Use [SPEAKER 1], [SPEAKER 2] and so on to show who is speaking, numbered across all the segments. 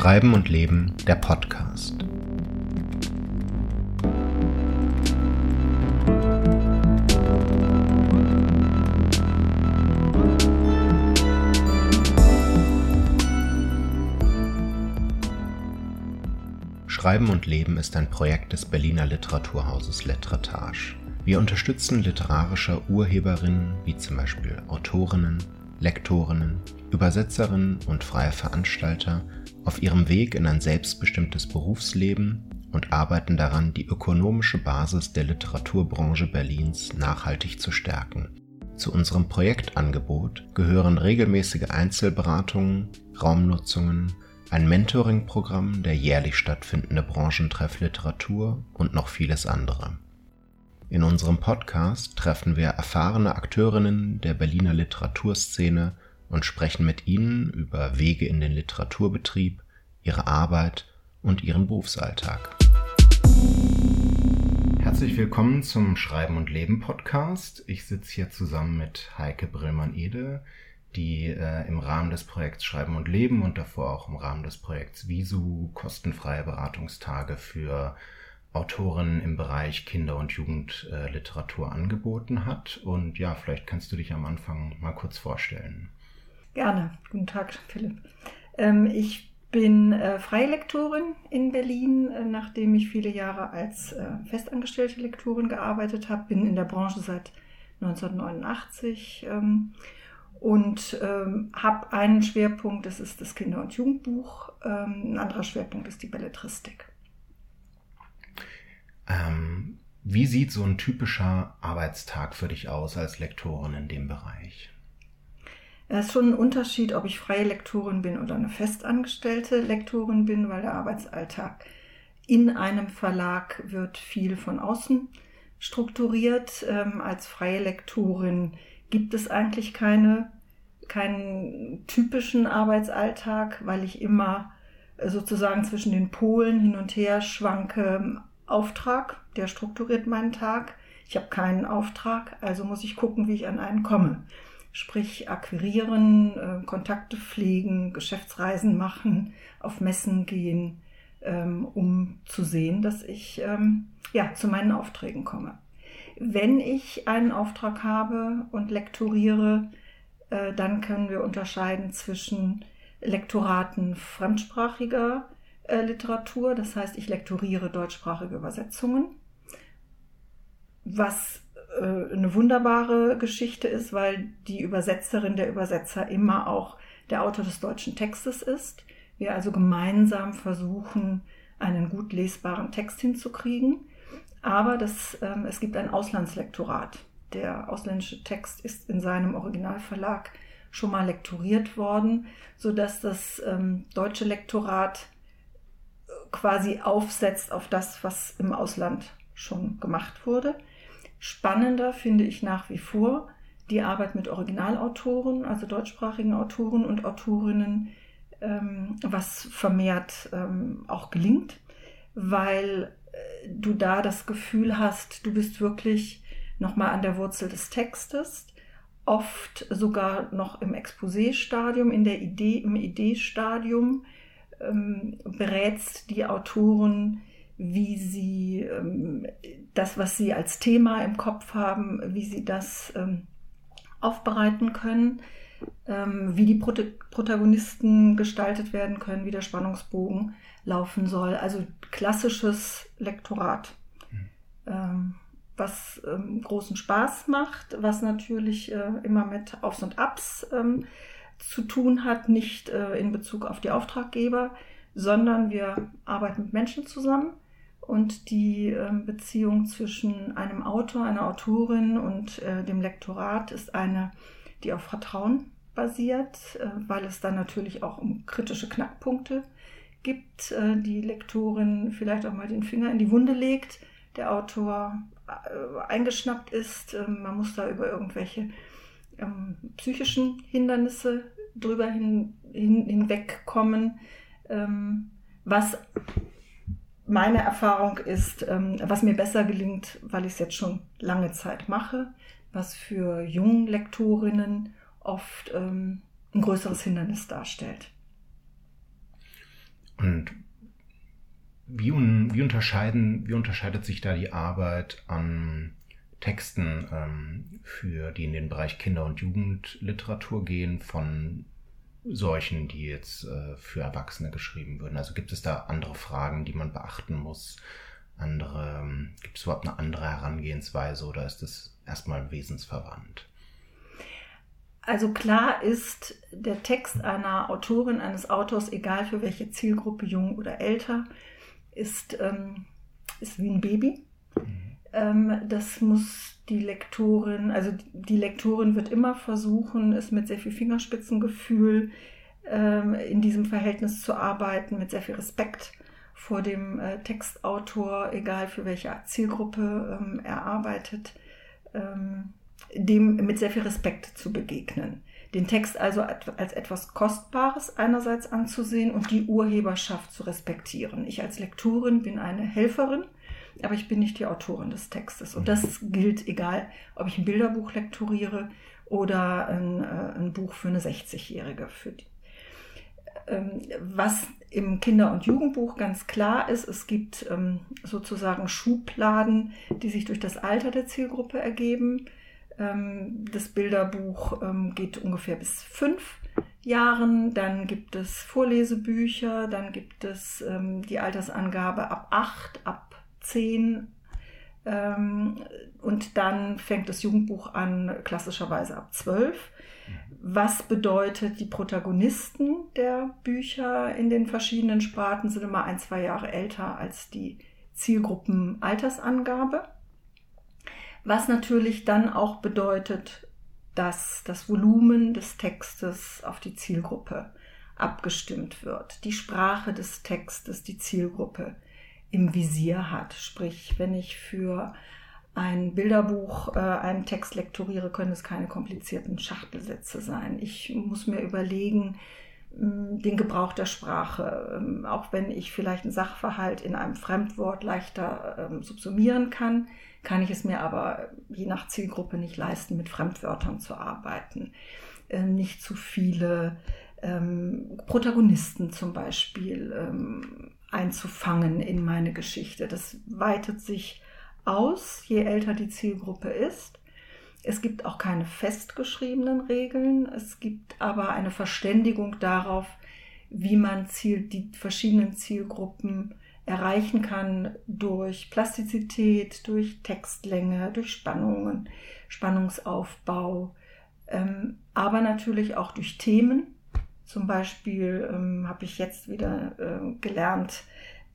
[SPEAKER 1] Schreiben und Leben, der Podcast. Schreiben und Leben ist ein Projekt des Berliner Literaturhauses Letretage. Wir unterstützen literarische Urheberinnen wie zum Beispiel Autorinnen, Lektorinnen, Übersetzerinnen und freie Veranstalter auf ihrem Weg in ein selbstbestimmtes Berufsleben und arbeiten daran, die ökonomische Basis der Literaturbranche Berlins nachhaltig zu stärken. Zu unserem Projektangebot gehören regelmäßige Einzelberatungen, Raumnutzungen, ein Mentoring-Programm, der jährlich stattfindende Branchentreff Literatur und noch vieles andere. In unserem Podcast treffen wir erfahrene Akteurinnen der Berliner Literaturszene und sprechen mit ihnen über Wege in den Literaturbetrieb, ihre Arbeit und ihren Berufsalltag. Herzlich willkommen zum Schreiben und Leben Podcast. Ich sitze hier zusammen mit Heike Brillmann-Ede, die äh, im Rahmen des Projekts Schreiben und Leben und davor auch im Rahmen des Projekts Visu kostenfreie Beratungstage für Autoren im Bereich Kinder- und Jugendliteratur angeboten hat. Und ja, vielleicht kannst du dich am Anfang mal kurz vorstellen.
[SPEAKER 2] Gerne. Guten Tag, Philipp. Ähm, ich bin äh, freie Lektorin in Berlin, äh, nachdem ich viele Jahre als äh, festangestellte Lektorin gearbeitet habe. Bin in der Branche seit 1989 ähm, und ähm, habe einen Schwerpunkt, das ist das Kinder- und Jugendbuch. Ein anderer Schwerpunkt ist die Belletristik.
[SPEAKER 1] Ähm, wie sieht so ein typischer Arbeitstag für dich aus als Lektorin in dem Bereich?
[SPEAKER 2] Es ist schon ein Unterschied, ob ich freie Lektorin bin oder eine festangestellte Lektorin bin, weil der Arbeitsalltag in einem Verlag wird viel von außen strukturiert. Ähm, als freie Lektorin gibt es eigentlich keine, keinen typischen Arbeitsalltag, weil ich immer sozusagen zwischen den Polen hin und her schwanke. Auftrag, der strukturiert meinen Tag. Ich habe keinen Auftrag, also muss ich gucken, wie ich an einen komme sprich akquirieren, äh, Kontakte pflegen, Geschäftsreisen machen, auf Messen gehen, ähm, um zu sehen, dass ich ähm, ja, zu meinen Aufträgen komme. Wenn ich einen Auftrag habe und lektoriere, äh, dann können wir unterscheiden zwischen Lektoraten fremdsprachiger äh, Literatur, das heißt, ich lektoriere deutschsprachige Übersetzungen, was eine wunderbare Geschichte ist, weil die Übersetzerin, der Übersetzer immer auch der Autor des deutschen Textes ist. Wir also gemeinsam versuchen, einen gut lesbaren Text hinzukriegen. Aber das, ähm, es gibt ein Auslandslektorat. Der ausländische Text ist in seinem Originalverlag schon mal lektoriert worden, sodass das ähm, deutsche Lektorat äh, quasi aufsetzt auf das, was im Ausland schon gemacht wurde. Spannender finde ich nach wie vor die Arbeit mit Originalautoren, also deutschsprachigen Autoren und Autorinnen, ähm, was vermehrt ähm, auch gelingt, weil äh, du da das Gefühl hast, du bist wirklich nochmal an der Wurzel des Textes, oft sogar noch im Exposé-Stadium, in der Idee, im Idee-Stadium, ähm, berätst die Autoren wie sie ähm, das, was sie als Thema im Kopf haben, wie sie das ähm, aufbereiten können, ähm, wie die Prot Protagonisten gestaltet werden können, wie der Spannungsbogen laufen soll. Also klassisches Lektorat, mhm. was ähm, großen Spaß macht, was natürlich äh, immer mit Aufs und Abs ähm, zu tun hat, nicht äh, in Bezug auf die Auftraggeber, sondern wir arbeiten mit Menschen zusammen und die ähm, Beziehung zwischen einem Autor, einer Autorin und äh, dem Lektorat ist eine, die auf Vertrauen basiert, äh, weil es dann natürlich auch um kritische Knackpunkte gibt, äh, die Lektorin vielleicht auch mal den Finger in die Wunde legt, der Autor eingeschnappt ist, ähm, man muss da über irgendwelche ähm, psychischen Hindernisse drüber hin, hin, hinwegkommen, was meine Erfahrung ist, ähm, was mir besser gelingt, weil ich es jetzt schon lange Zeit mache, was für jungen Lektorinnen oft ähm, ein größeres Hindernis darstellt.
[SPEAKER 1] wie, un, wie, unterscheiden, wie unterscheidet sich da die Arbeit an Texten, ähm, für die in den Bereich Kinder- und Jugendliteratur gehen, von solchen, die jetzt äh, für Erwachsene geschrieben würden? Also gibt es da andere Fragen, die man beachten muss? Andere, ähm, gibt es überhaupt eine andere Herangehensweise oder ist es erstmal wesensverwandt?
[SPEAKER 2] Also klar ist der Text einer Autorin, eines Autors, egal für welche Zielgruppe, jung oder älter, ist, ähm, ist wie ein Baby. Mhm. Ähm, das muss die Lektorin, also die Lektorin wird immer versuchen, es mit sehr viel Fingerspitzengefühl ähm, in diesem Verhältnis zu arbeiten, mit sehr viel Respekt vor dem äh, Textautor, egal für welche Zielgruppe ähm, er arbeitet, dem mit sehr viel Respekt zu begegnen. Den Text also als etwas Kostbares einerseits anzusehen und die Urheberschaft zu respektieren. Ich als Lektorin bin eine Helferin aber ich bin nicht die Autorin des Textes. Und das gilt egal, ob ich ein Bilderbuch lektoriere oder ein, äh, ein Buch für eine 60-Jährige. Ähm, was im Kinder- und Jugendbuch ganz klar ist, es gibt ähm, sozusagen Schubladen, die sich durch das Alter der Zielgruppe ergeben. Ähm, das Bilderbuch ähm, geht ungefähr bis fünf Jahren. Dann gibt es Vorlesebücher, dann gibt es ähm, die Altersangabe ab acht, ab 10 ähm, und dann fängt das Jugendbuch an, klassischerweise ab 12. Was bedeutet, die Protagonisten der Bücher in den verschiedenen Sparten sind immer ein, zwei Jahre älter als die Zielgruppenaltersangabe. Was natürlich dann auch bedeutet, dass das Volumen des Textes auf die Zielgruppe abgestimmt wird. Die Sprache des Textes, die Zielgruppe, im Visier hat. Sprich, wenn ich für ein Bilderbuch äh, einen Text lektoriere, können es keine komplizierten Schachtelsätze sein. Ich muss mir überlegen, den Gebrauch der Sprache, ähm, auch wenn ich vielleicht einen Sachverhalt in einem Fremdwort leichter ähm, subsumieren kann, kann ich es mir aber je nach Zielgruppe nicht leisten, mit Fremdwörtern zu arbeiten. Ähm, nicht zu viele ähm, Protagonisten zum Beispiel ähm, einzufangen in meine Geschichte. Das weitet sich aus, je älter die Zielgruppe ist. Es gibt auch keine festgeschriebenen Regeln. Es gibt aber eine Verständigung darauf, wie man Ziel, die verschiedenen Zielgruppen erreichen kann durch Plastizität, durch Textlänge, durch Spannungen, Spannungsaufbau, ähm, aber natürlich auch durch Themen. Zum Beispiel ähm, habe ich jetzt wieder äh, gelernt,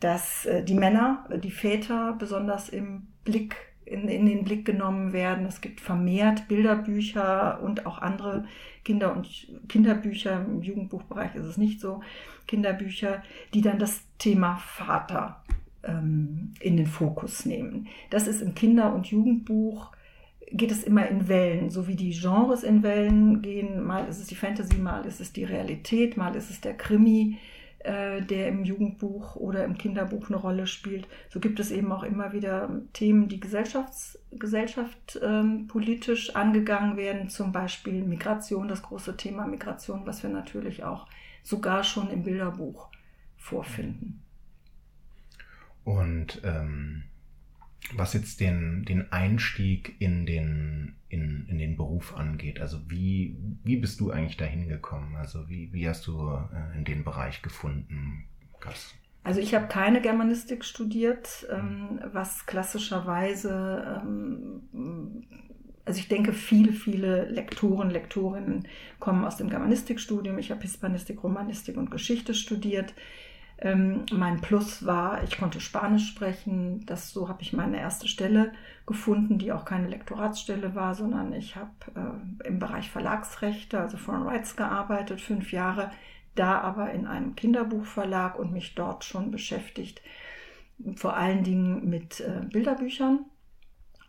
[SPEAKER 2] dass äh, die Männer, die Väter besonders im Blick, in, in den Blick genommen werden. Es gibt vermehrt Bilderbücher und auch andere Kinder- und Kinderbücher. Im Jugendbuchbereich ist es nicht so. Kinderbücher, die dann das Thema Vater ähm, in den Fokus nehmen. Das ist im Kinder- und Jugendbuch geht es immer in Wellen, so wie die Genres in Wellen gehen. Mal ist es die Fantasy, mal ist es die Realität, mal ist es der Krimi, äh, der im Jugendbuch oder im Kinderbuch eine Rolle spielt. So gibt es eben auch immer wieder Themen, die gesellschafts Gesellschaft ähm, angegangen werden, zum Beispiel Migration, das große Thema Migration, was wir natürlich auch sogar schon im Bilderbuch vorfinden.
[SPEAKER 1] Und ähm was jetzt den, den Einstieg in den, in, in den Beruf angeht. Also wie, wie bist du eigentlich dahin gekommen? Also wie, wie hast du äh, in den Bereich gefunden,
[SPEAKER 2] Gas? Also ich habe keine Germanistik studiert, ähm, was klassischerweise, ähm, also ich denke, viele, viele Lektoren, Lektorinnen kommen aus dem Germanistikstudium. Ich habe Hispanistik, Romanistik und Geschichte studiert. Ähm, mein Plus war, ich konnte Spanisch sprechen. Das, so habe ich meine erste Stelle gefunden, die auch keine Lektoratsstelle war, sondern ich habe äh, im Bereich Verlagsrechte, also Foreign Rights, gearbeitet, fünf Jahre, da aber in einem Kinderbuchverlag und mich dort schon beschäftigt, vor allen Dingen mit äh, Bilderbüchern,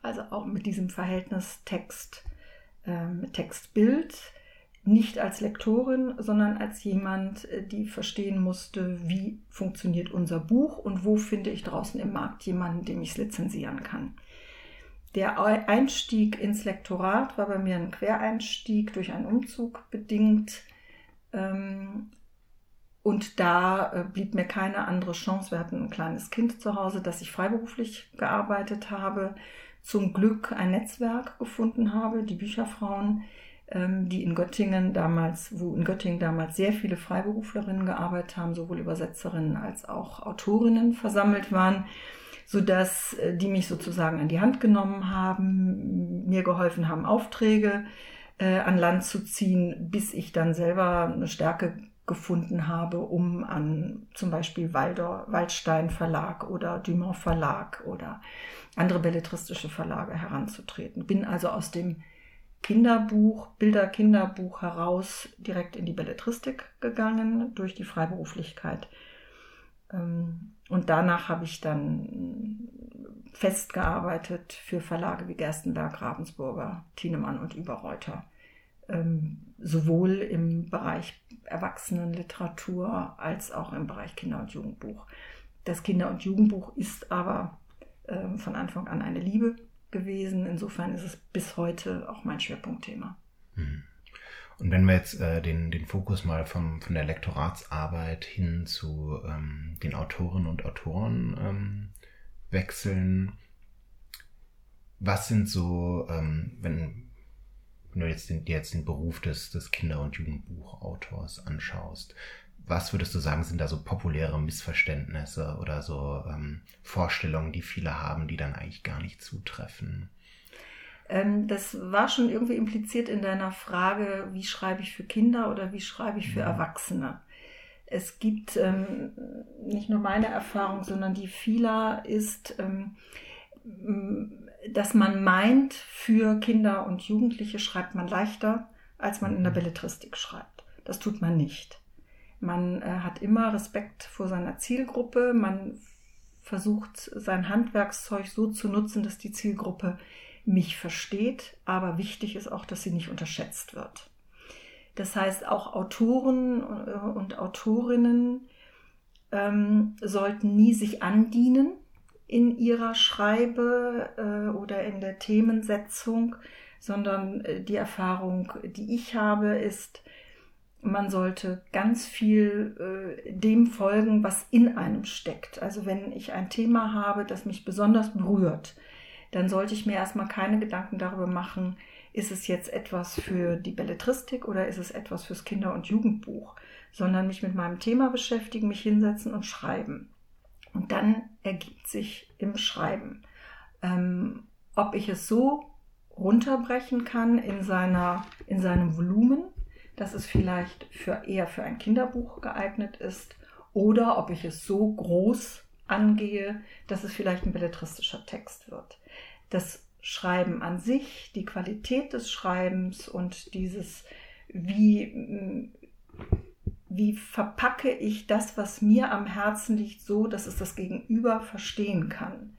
[SPEAKER 2] also auch mit diesem Verhältnis Text, äh, Text-Bild nicht als Lektorin, sondern als jemand, äh, die verstehen musste, wie funktioniert unser Buch und wo finde ich draußen im Markt jemanden, dem ich es lizenzieren kann. Der Einstieg ins Lektorat war bei mir ein Quereinstieg durch einen Umzug bedingt. Ähm, und da äh, blieb mir keine andere Chance. Wir hatten ein kleines Kind zu Hause, dass ich freiberuflich gearbeitet habe. Zum Glück ein Netzwerk gefunden habe, die Bücherfrauen, die in Göttingen damals, wo in Göttingen damals sehr viele Freiberuflerinnen gearbeitet haben, sowohl Übersetzerinnen als auch Autorinnen versammelt waren, sodass äh, die mich sozusagen an die Hand genommen haben, mir geholfen haben, Aufträge äh, an Land zu ziehen, bis ich dann selber eine Stärke gefunden habe, um an zum Beispiel Walder, Waldstein Verlag oder Dumont Verlag oder andere belletristische Verlage heranzutreten. Bin also aus dem Kinderbuch, Bilder-Kinderbuch heraus direkt in die Belletristik gegangen durch die Freiberuflichkeit. Ähm, und danach habe ich dann festgearbeitet für Verlage wie Gerstenberg, Ravensburger, Thienemann und Überreuter ähm, sowohl im Bereich Erwachsenenliteratur als auch im Bereich Kinder- und Jugendbuch. Das Kinder- und Jugendbuch ist aber äh, von Anfang an eine Liebe gewesen. Insofern ist es bis heute auch mein Schwerpunktthema.
[SPEAKER 1] Mhm. Und wenn wir jetzt äh, den, den Fokus mal vom, von der Lektoratsarbeit hin zu ähm, den Autorinnen und Autoren ähm, wechseln, was sind so, ähm, wenn, wenn du jetzt den, jetzt den Beruf des, des Kinder- und Jugendbuchautors anschaust, was würdest du sagen, sind da so populäre Missverständnisse oder so ähm, Vorstellungen, die viele haben, die dann eigentlich gar nicht zutreffen?
[SPEAKER 2] Ähm, das war schon irgendwie impliziert in deiner Frage, wie schreibe ich für Kinder oder wie schreibe ich für ja. Erwachsene. Es gibt ähm, nicht nur meine Erfahrung, sondern die vieler ist, ähm, dass man meint, für Kinder und Jugendliche schreibt man leichter, als man in der mhm. Belletristik schreibt. Das tut man nicht. Man äh, hat immer Respekt vor seiner Zielgruppe. Man versucht, sein Handwerkszeug so zu nutzen, dass die Zielgruppe mich versteht. Aber wichtig ist auch, dass sie nicht unterschätzt wird. Das heißt, auch Autoren äh, und Autorinnen ähm, sollten nie sich andienen in ihrer Schreibe äh, oder in der Themensetzung, sondern äh, die Erfahrung, die ich habe, ist, man sollte ganz viel äh, dem folgen, was in einem steckt. Also wenn ich ein Thema habe, das mich besonders berührt, dann sollte ich mir erstmal keine Gedanken darüber machen, ist es jetzt etwas für die Belletristik oder ist es etwas fürs Kinder- und Jugendbuch, sondern mich mit meinem Thema beschäftigen, mich hinsetzen und schreiben. Und dann ergibt sich im Schreiben, ähm, ob ich es so runterbrechen kann in, seiner, in seinem Volumen, dass es vielleicht für, eher für ein Kinderbuch geeignet ist, oder ob ich es so groß angehe, dass es vielleicht ein belletristischer Text wird. Das Schreiben an sich, die Qualität des Schreibens und dieses, wie wie verpacke ich das, was mir am Herzen liegt, so, dass es das Gegenüber verstehen kann.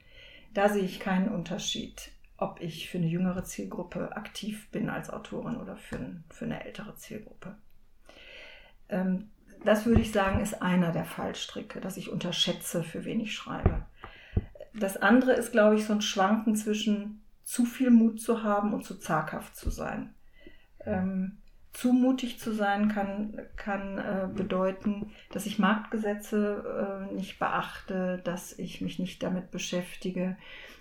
[SPEAKER 2] Da sehe ich keinen Unterschied, ob ich für eine jüngere Zielgruppe aktiv bin als Autorin oder für, für eine ältere Zielgruppe. Ähm, das würde ich sagen, ist einer der Fallstricke, dass ich unterschätze, für wen ich schreibe. Das andere ist, glaube ich, so ein Schwanken zwischen zu viel Mut zu haben und zu zaghaft zu sein. Ähm, zu mutig zu sein kann, kann äh, bedeuten, dass ich Marktgesetze äh, nicht beachte, dass ich mich nicht damit beschäftige.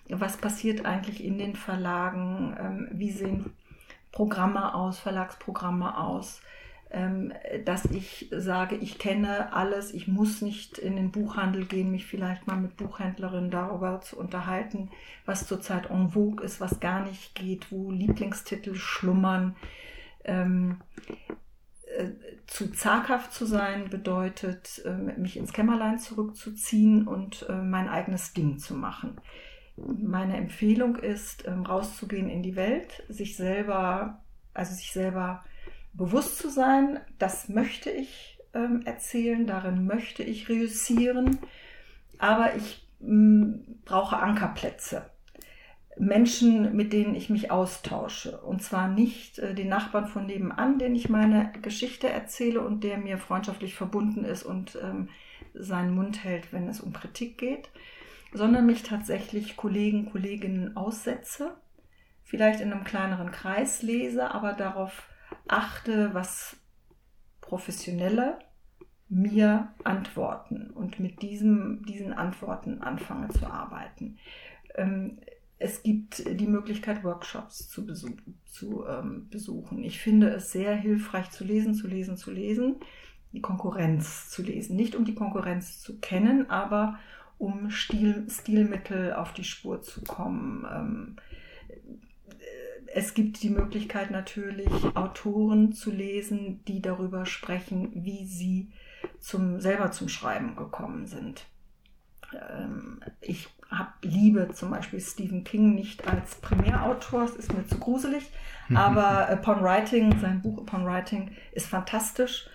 [SPEAKER 2] Was passiert eigentlich in den Verlagen? Ähm, wie sehen Programme aus, Verlagsprogramme aus? Ähm, dass ich sage, ich kenne alles, ich muss nicht in den Buchhandel gehen, mich vielleicht mal mit Buchhändlerinnen darüber zu unterhalten, was zurzeit en vogue ist, was gar nicht geht, wo Lieblingstitel schlummern ähm, äh, zu zaghaft zu sein bedeutet, äh, mich ins Kämmerlein zurückzuziehen und äh, mein eigenes Ding zu machen. Meine Empfehlung ist, ähm, rauszugehen in die Welt, sich selber, also sich selber bewusst zu sein, das möchte ich ähm, erzählen, darin möchte ich reüssieren, aber ich mh, brauche Ankerplätze. Menschen, mit denen ich mich austausche. Und zwar nicht äh, den Nachbarn von nebenan, den ich meine Geschichte erzähle und der mir freundschaftlich verbunden ist und ähm, seinen Mund hält, wenn es um Kritik geht, sondern mich tatsächlich Kollegen, Kolleginnen aussetze, vielleicht in einem kleineren Kreis lese, aber darauf achte, was professionelle mir antworten und mit diesem, diesen Antworten anfange zu arbeiten. Ähm, es gibt die Möglichkeit, Workshops zu, besuch zu ähm, besuchen. Ich finde es sehr hilfreich zu lesen, zu lesen, zu lesen, die Konkurrenz zu lesen. Nicht um die Konkurrenz zu kennen, aber um Stil, Stilmittel auf die Spur zu kommen. Ähm, es gibt die Möglichkeit natürlich, Autoren zu lesen, die darüber sprechen, wie sie zum, selber zum Schreiben gekommen sind. Ähm, ich hab, liebe zum Beispiel Stephen King nicht als Primärautor, es ist mir zu gruselig, aber Upon Writing, sein Buch Upon Writing ist fantastisch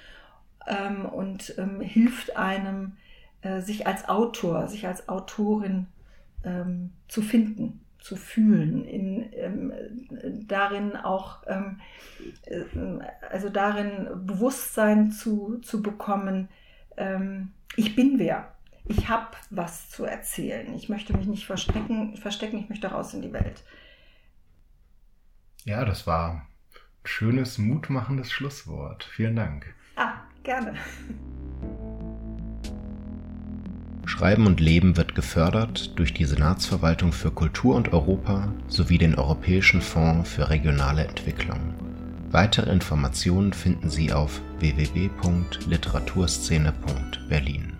[SPEAKER 2] ähm, und hilft einem, äh, sich als Autor, sich als Autorin ähm, zu finden, zu fühlen, in, ähm, darin auch, ähm, äh, also darin Bewusstsein zu, zu bekommen, ähm, ich bin wer. Ich habe was zu erzählen. Ich möchte mich nicht verstecken, verstecken, ich möchte raus in die Welt.
[SPEAKER 1] Ja, das war ein schönes, mutmachendes Schlusswort. Vielen Dank.
[SPEAKER 2] Ah, gerne.
[SPEAKER 1] Schreiben und Leben wird gefördert durch die Senatsverwaltung für Kultur und Europa sowie den Europäischen Fonds für regionale Entwicklung. Weitere Informationen finden Sie auf www.literaturszene.berlin.